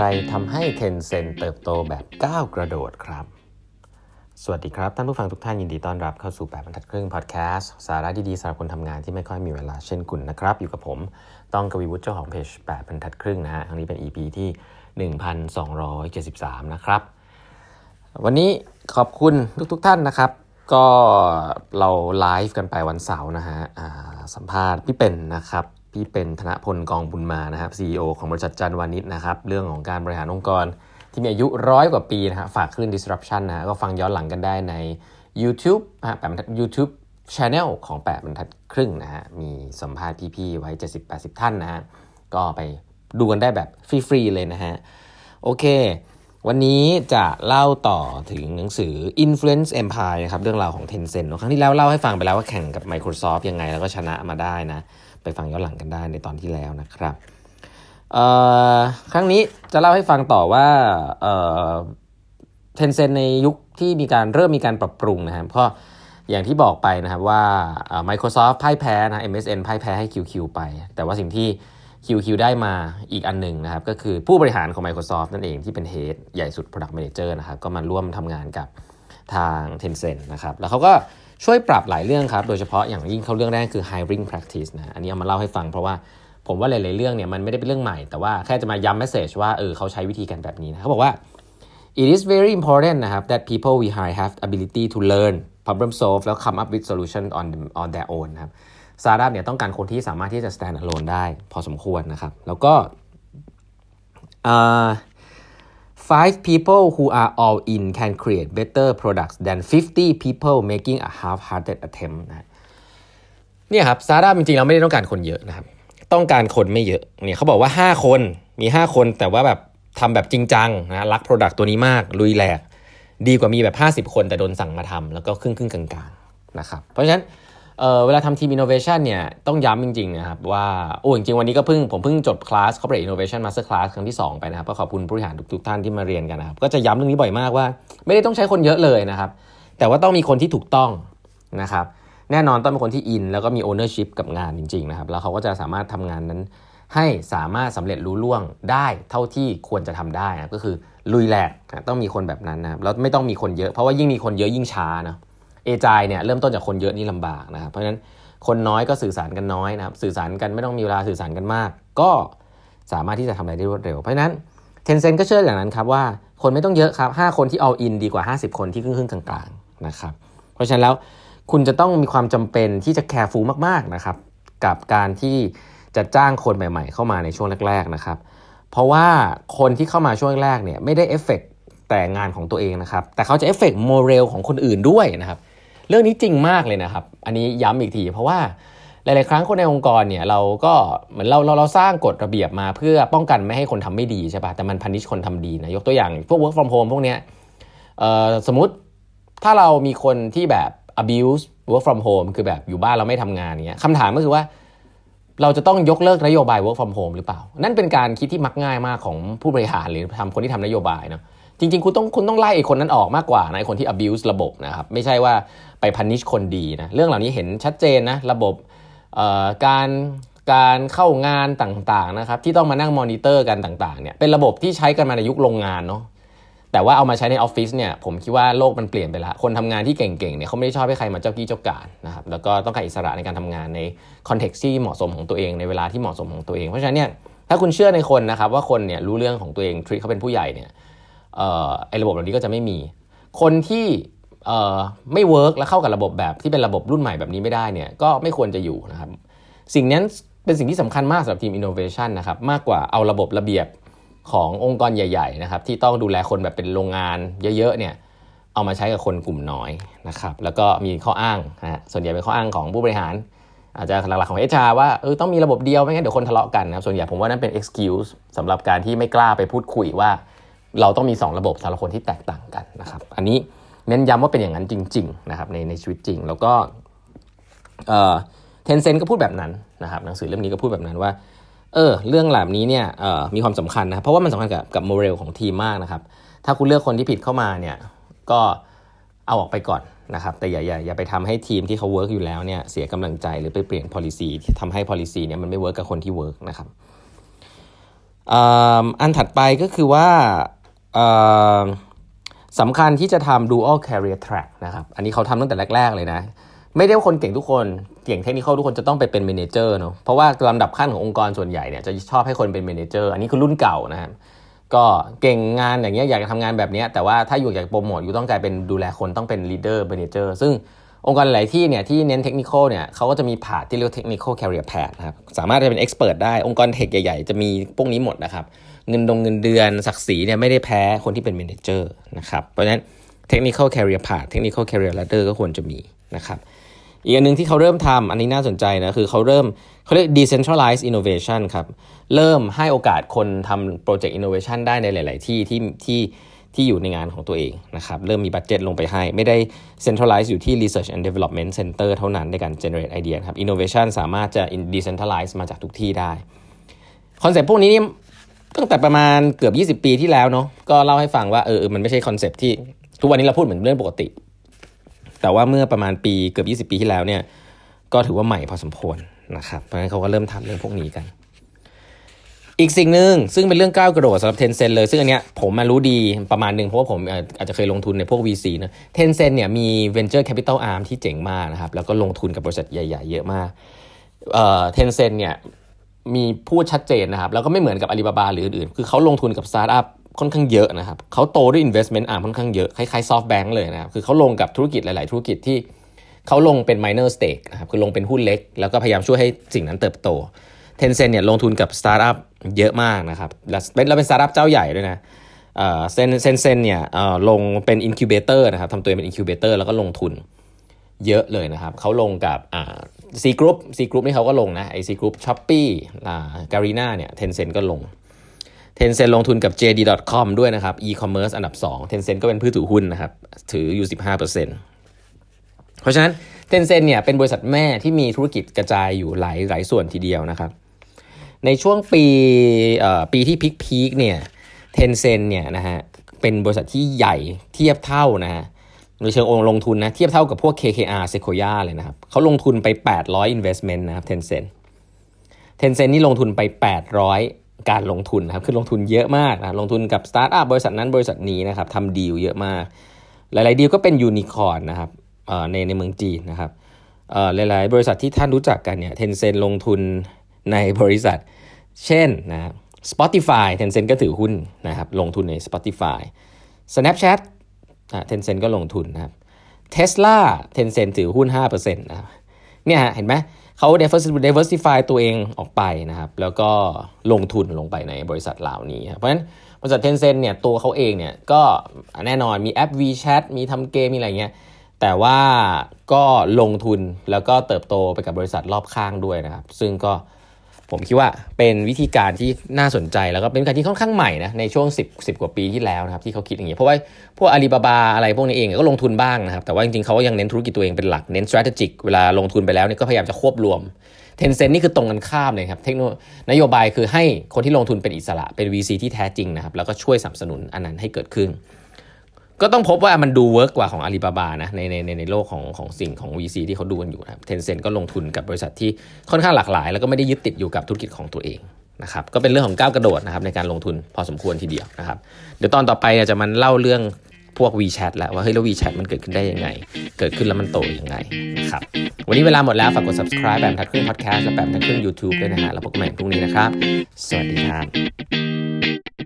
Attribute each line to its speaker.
Speaker 1: อะไรทำให้ Tencent เติบโตแบบก้าวกระโดดครับ สวัสดีครับ ท่านผู้ฟังทุกท่านยินดีต้อนรับเข้าสู่ 8บรรทัดครึ่งพอดแคสต์สาระดีๆสำหรับคนทำงานที่ไม่ค่อยมีเวลาเช่นคุณนะครับ อยู่กับผมต้องกวีวุฒิเจ้าของเพจ8บรรทัดครึ่งนะฮะครั้งนี้เป็น EP ที่ 1273 นะครับ วันนี้ขอบคุณทุกๆทท่านนะครับ ก็เราไลฟ์กันไปวันเสาร์นะฮะสัมภาษณ์พี่เป็นนะครับ พี่เป็นธนพลกองบุญมานะครับ CEO ของบริษัทจันวานิชนะครับ เรื่องของการบริหารองค์กรที่มีอายุร้อยกว่าปีนะฮะฝากขึ้น disruption นะก็ฟังย้อนหลังกันได้ใน YouTube นะฮะแปดบรรทัด YouTube Channel ของแปดบรรทัดครึ่งนะฮะมีสัมภาษณ์พี่ๆไว้ 70-80 ท่านนะฮะก็ไปดูกันได้แบบฟรีๆเลยนะฮะโอเค วันนี้จะเล่าต่อถึงหนังสือ Influence Empire นะครับเรื่องราวของ Tencent ครั้งที่แล้วเล่าให้ฟังไปแล้วว่าแข่งกับ Microsoft ยังไงแล้วก็ชนะมาได้นะ ไปฟังย้อนหลังกันได้ในตอนที่แล้วนะครับครั้งนี้จะเล่าให้ฟังต่อว่าเทนเซนในยุคที่มีการเริ่มมีการปรับปรุงนะครับเพราะอย่างที่บอกไปนะครับว่า Microsoft พ่ายแพ้นะ MSN พ่ายแพ้ให้ QQ ไป แต่ว่าสิ่งที่ QQ ได้มาอีกอันหนึ่งนะครับ ก็คือผู้บริหารของ Microsoft นั่นเองที่เป็น Head ใหญ่สุด Product Manager นะครับ ก็มาร่วมทำงานกับทาง Tencent นะครับ แล้วเขาก็ ช่วยปรับหลายเรื่องครับ โดยเฉพาะอย่างยิ่งเขาเรื่องแรกคือ hiring practice นะ อันนี้เอามาเล่าให้ฟังเพราะว่าผมว่าหลาย ๆ เรื่องเนี่ยมันไม่ได้เป็นเรื่องใหม่ แต่ว่าแค่จะมาย้ำเมสเซจว่าเออเขาใช้วิธีการแบบนี้นะเขาบอกว่า it is very important นะครับ that people we hire have ability to learn problem solve แล้ว come up with solution on on their own นะครับซาร่าเนี่ยต้องการคนที่สามารถที่จะ stand alone ได้พอสมควรนะครับ แล้วก็ five people who are all in can create better products than 50 people making a half-hearted attempt นะเนี่ยครับซาร่าจริงๆเราไม่ได้ต้องการคนเยอะนะครับ ต้องการคนไม่เยอะ เนี่ยเขาบอกว่า 5 คนมี 5 คนแต่ว่าแบบทำแบบจริงจังนะรัก Product ตัวนี้มากลุยแหลก ดีกว่ามีแบบ 50 คนแต่โดนสั่งมาทำแล้วก็ครึ่งครึ่งกลางๆนะครับเพราะฉะนั้น เเวลาทำทีม innovation เนี่ยต้องย้ำจริงๆนะครับว่าโอ้จริงๆวันนี้ก็เพิ่งผมเพิ่งจบคลาส corporate innovation master class ครั้งที่ 2 ไปนะครับก็ขอบคุณผู้บริหารทุกๆท่านที่มาเรียนกันนะครับก็จะย้ำเรื่องนี้บ่อยมากว่า ไม่ได้ต้องใช้คนเยอะเลยนะครับแต่ว่าต้องมีคนที่ถูกต้องนะครับแน่นอนต้องเป็นคนที่อิน แล้วก็มี ownership กับงานจริงๆนะครับแล้วเขาก็จะสามารถทำงานนั้น ให้สามารถสำเร็จรู้ล่วงได้เท่าที่ควรจะทำได้นะก็คือลุยแหลกต้องมีคนแบบนั้นนะแล้วไม่ต้องมีคนเยอะ เพราะว่ายิ่งมีคนเยอะยิ่งช้านะ เอจายเนี่ยเริ่มต้นจากคนเยอะนี่ลำบากนะครับเพราะฉะนั้นคนน้อยก็สื่อสารกันน้อยนะครับสื่อสารกันไม่ต้องมีเวลาสื่อสารกันมาก ก็สามารถที่จะทำอะไรได้รวดเร็ว เพราะฉะนั้นTencent ก็เชื่ออย่างนั้นครับว่าคนไม่ต้องเยอะครับ 5 คนที่ all in ดีกว่า 50 คนที่ครึ่งครึ่งกลางๆนะครับเพราะฉะนั้นแล้วคุณจะต้องมีความจำเป็นที่จะ careful มากๆนะครับกับการที่จะจ้างคนใหม่ ๆ เข้ามาในช่วงแรก ๆนะครับ เพราะว่าคนที่เข้ามาช่วงแรกเนี่ยไม่ได้เอฟเฟกแต่งานของตัวเองนะครับ แต่เขาจะ effect morale ของคนอื่นด้วยนะครับ เรื่องนี้จริงมากเลยนะครับ อันนี้ย้ำอีกทีเพราะว่าหลาย ๆ ครั้งคนในองค์กรเนี่ยเราก็เหมือนเราเราเราสร้างกฎระเบียบมาเพื่อป้องกันไม่ให้คนทำไม่ดีใช่ปะ่ะแต่มันพันิชคนทำดีนะยกตัวอย่างพวก work from home พวกเนี้ยสมมติถ้าเรามีคนที่แบบ abuse work from home คือแบบอยู่บ้านเราไม่ทำงานเนี้ยคำถามก็คือว่า เราจะต้องยกเลิกนโยบาย work from home หรือเปล่า นั่นเป็นการคิดที่มักง่ายมากของผู้บริหารหรือทำคนที่ทำนโยบายเนาะ จริง ๆ คุณต้องคุณต้องไล่ไอ้คนนั้นออกมากกว่านะไอ้คนที่ abuse ระบบนะครับไม่ใช่ว่าไปพันิชคนดีนะเรื่องเหล่านี้เห็นชัดเจนนะระบบการการเข้างานต่างๆนะครับที่ต้องมานั่งมอนิเตอร์กันต่างๆเนี่ยเป็นระบบที่ใช้กันมาในยุคโรงงานเนาะแต่ว่าเอามาใช้ในออฟฟิศเนี่ยผมคิดว่าโลกมันเปลี่ยนไปแล้วคนทำงานที่เก่งๆเนี่ยเขาไม่ได้ชอบให้ใครมาเจ้ากี้เจ้าการนะครับแล้วก็ต้องการอิสระในการทำงานใน context ที่เหมาะสมของตัวเองในเวลาที่เหมาะสมของตัวเอง เพราะฉะนั้นเนี่ยถ้าคุณเชื่อในคนนะครับว่าคนเนี่ยรู้เรื่องของตัวเอง treat เขาเป็นผู้ใหญ่เนี่ย ไอ้ระบบเหล่านี้ก็จะไม่มี คนที่ไม่ work และเข้ากับระบบแบบที่เป็นระบบรุ่นใหม่แบบนี้ไม่ได้เนี่ยก็ไม่ควรจะอยู่นะครับ สิ่งนั้นเป็นสิ่งที่สำคัญมากสำหรับทีมอินโนเวชันนะครับมากกว่าเอาระบบระเบียบขององค์กรใหญ่ๆนะครับที่ต้องดูแลคนแบบเป็นโรงงานเยอะๆเนี่ยเอามาใช้กับคนกลุ่มน้อยนะครับแล้วก็มีข้ออ้างนะส่วนใหญ่เป็นข้ออ้างของผู้บริหาร อาจจะหลักๆของ HR ว่าเออต้องมีระบบเดียวไม่งั้นเดี๋ยวคนทะเลาะกันนะครับส่วนใหญ่ผมว่านั่นเป็น excuse สำหรับการที่ไม่กล้าไปพูดคุยว่า เราต้องมี 2 ระบบสำหรับคนที่แตกต่างกันนะครับ อันนี้เน้นย้ำว่าเป็นอย่างนั้นจริง ๆ นะครับในในชีวิตจริง แล้วก็เออ Tencent ก็พูดแบบนั้นนะครับหนังสือเล่มนี้ก็พูดแบบนั้นว่า เออ เรื่องแบบนี้เนี่ยเออมีความสำคัญนะเพราะว่ามันสำคัญกับกับ morale ของทีมมากนะครับ ถ้าคุณเลือกคนที่ผิดเข้ามาเนี่ยก็เอาออกไปก่อนนะครับ แต่อย่าอย่าอย่าไปทำให้ทีมที่เขา work อยู่แล้วเนี่ยเสียกำลังใจหรือไปเปลี่ยน policy ที่ทำให้ policy เนี่ยมันไม่ work กับคนที่ work นะครับอันถัดไปก็คือว่า สำคัญที่จะทำ dual career track นะครับ อันนี้เขาทำตั้งแต่แรก ๆ เลยนะ ไม่ได้ว่าคนเก่งทุกคน เก่งเทคนิคทุกคนจะต้องไปเป็น manager เนาะ เพราะว่าลำดับขั้นขององค์กรส่วนใหญ่เนี่ยจะชอบให้คนเป็น manager อันนี้คือรุ่นเก่านะครับก็เก่งงานอย่างเงี้ยอยากจะทำงานแบบนี้แต่ว่าถ้าอยู่อยากโปรโมทอยู่ต้องกลายเป็นดูแลคนต้องเป็น leader manager ซึ่งองค์กรหลายที่เนี่ยที่เน้นเทคนิคเนี่ยเขาก็จะมี path ที่เรียก technical career path นะครับสามารถจะเป็น expert ได้องค์กร tech ใหญ่ๆ จะมีพวกนี้หมดนะครับ เงินดงเงินเดือนศักดิ์ศรีเนี่ยไม่ได้แพ้คนที่เป็น manager นะครับ เพราะฉะนั้น technical career path technical career ladder ก็ควรจะมีนะครับ อีกอันหนึ่งที่เขาเริ่มทำอันนี้น่าสนใจนะ คือเขาเริ่มเขาเรียก decentralized innovation ครับ เริ่มให้โอกาสคนทำโปรเจกต์ innovation ได้ในหลาย ๆ ที่ที่ที่ที่อยู่ในงานของตัวเองนะครับ เริ่มมี budget ลงไปให้ ไม่ได้ centralize อยู่ที่ research and development center เท่านั้นในการ generate idea ครับ innovation สามารถจะ decentralize มาจากทุกที่ได้ คอนเซ็ปต์พวกนี้นี่ ตั้งแต่ประมาณเกือบ 20 ปีที่แล้วเนาะก็เล่าให้ฟังว่าเออมันไม่ใช่คอนเซ็ปที่ทุกวันนี้เราพูดเหมือนเรื่องปกติ แต่ว่าเมื่อประมาณปีเกือบ 20 ปีที่แล้วเนี่ยก็ถือว่าใหม่พอสมควรนะครับเพราะฉะนั้นเขาก็เริ่มทำเรื่องพวกนี้กัน อีกสิ่งหนึ่งซึ่งเป็นเรื่องก้าวกระโดดสำหรับ Tencent เลย ซึ่งอันเนี้ยผมมารู้ดีประมาณหนึ่งเพราะว่าผมอาจจะเคยลงทุนในพวก VC นะ Tencent เนี่ยมี Venture Capital Arm ที่เจ๋งมากนะครับแล้วก็ลงทุนกับบริษัทใหญ่ ๆ เยอะมากเอ่อ Tencent เนี่ย มีพูดชัดเจนนะครับ แล้วก็ไม่เหมือนกับอาลีบาบาหรืออื่น คือเขาลงทุนกับสตาร์ทอัพค่อนข้างเยอะนะครับเขาโตด้วย investment arm ค่อนข้างเยอะ คล้ายๆ soft bank เลยนะครับ คือเขาลงกับธุรกิจหลาย ๆ ธุรกิจที่เขาลงเป็น minor stake นะครับ คือลงเป็นหุ้นเล็ก แล้วก็พยายามช่วยให้สิ่งนั้นเติบโต Tencent เนี่ยลงทุนกับสตาร์ทอัพเยอะมากนะครับ แล้วเป็นเราเป็นสตาร์ทอัพเจ้าใหญ่ด้วยนะTencent เนี่ยลงเป็น incubator นะครับทำตัวเป็น incubator แล้วก็ลงทุน เยอะเลยนะครับ เขาลงกับ Sea Group Sea Group นี่เขาก็ลงนะไอ Sea Group Shopee Garena เนี่ย Tencent ก็ลง Tencent ลงทุนกับ JD.com ด้วยนะครับ e-commerce อันดับ2 Tencent ก็เป็นผู้ถือหุ้นนะครับ ถืออยู่ 15%เพราะฉะนั้น Tencent เนี่ยเป็นบริษัทแม่ที่มีธุรกิจกระจายอยู่หลายหลายส่วนทีเดียวนะครับ ในช่วงปีปีที่ peak peak เนี่ย Tencent เนี่ยนะฮะเป็นบริษัทที่ใหญ่เทียบเท่านะฮะ ในเชิงองค์ลงทุนนะเทียบเท่ากับพวก KKR Sequoia เลยนะครับเขาลงทุนไป 800 investment นะครับ Tencent Tencent นี่ลงทุนไป 800 การลงทุนนะครับคือลงทุนเยอะมากนะลงทุนกับสตาร์ทอัพบริษัทนั้นบริษัทนี้นะครับทำดีลเยอะมาก หลาย ๆ ดีลก็เป็นยูนิคอร์นนะครับในในเมืองจีนนะครับหลาย ๆ บริษัทที่ท่านรู้จักกันเนี่ยเทนเซนลงทุนในบริษัท เช่นนะ Spotify Tencent ก็ถือหุ้นนะครับลงทุนใน Spotify Snapchat นะ Tencent ก็ลงทุนนะครับ Tesla Tencent ถือหุ้น5%นะครับเนี่ยฮะเห็นไหมเขา diversify ตัวเองออกไปนะครับ แล้วก็ลงทุนลงไปในบริษัทเหล่านี้เพราะฉะนั้นบริษัท Tencent เนี่ยตัวเขาเองเนี่ยก็แน่นอนมีแอป WeChat มีทำเกมมีอะไรเงี้ยแต่ว่าก็ลงทุนแล้วก็เติบโตไปกับบริษัทรอบข้างด้วยนะครับ ซึ่งก็ ผมคิดว่าเป็นวิธีการที่น่าสนใจแล้วก็เป็นการที่ค่อนข้างใหม่นะในช่วง 10 10 กว่าปีที่แล้วนะครับที่เขาคิดอย่างนี้เพราะว่าพวกอาลีบาบาอะไรพวกนี้เองก็ลงทุนบ้างนะครับแต่ว่าจริงๆเขาก็ยังเน้นธุรกิจตัวเองเป็นหลักเน้น strategic เวลาลงทุนไปแล้วเนี่ยก็พยายามจะควบรวมเทนเซ็นนี่คือตรงกันข้ามเลยครับเทคโนนโยบายคือให้คนที่ลงทุนเป็นอิสระเป็น VC ที่แท้จริงนะครับแล้วก็ช่วยสนับสนุนอันนั้นให้เกิดขึ้น ก็ต้องพบว่ามันดูเวิร์กกว่าของอาลีบาบานะในในในในโลกของของสิ่งของ VC ที่เขาดูกันอยู่นะครับเทนเซ็นก็ลงทุนกับบริษัทที่ค่อนข้างหลากหลาย แล้วก็ไม่ได้ยึดติดอยู่กับธุรกิจของตัวเองนะครับก็เป็นเรื่องของก้าวกระโดดนะครับในการลงทุนพอสมควรทีเดียวนะครับเดี๋ยวตอนต่อไปจะมันเล่าเรื่องพวก WeChat แล้วว่าเฮ้ยแล้ว WeChat มันเกิดขึ้นได้ยังไง เกิดขึ้นแล้วมันโตยังไงนะครับวันนี้เวลาหมดแล้วฝากกด subscribe แบบทัดครึ่ง podcast และแบบทัดครึ่ง YouTube ด้วยนะฮะแล้วพบกันใหม่พรุ่งนี้นะครับ สวัสดีครับ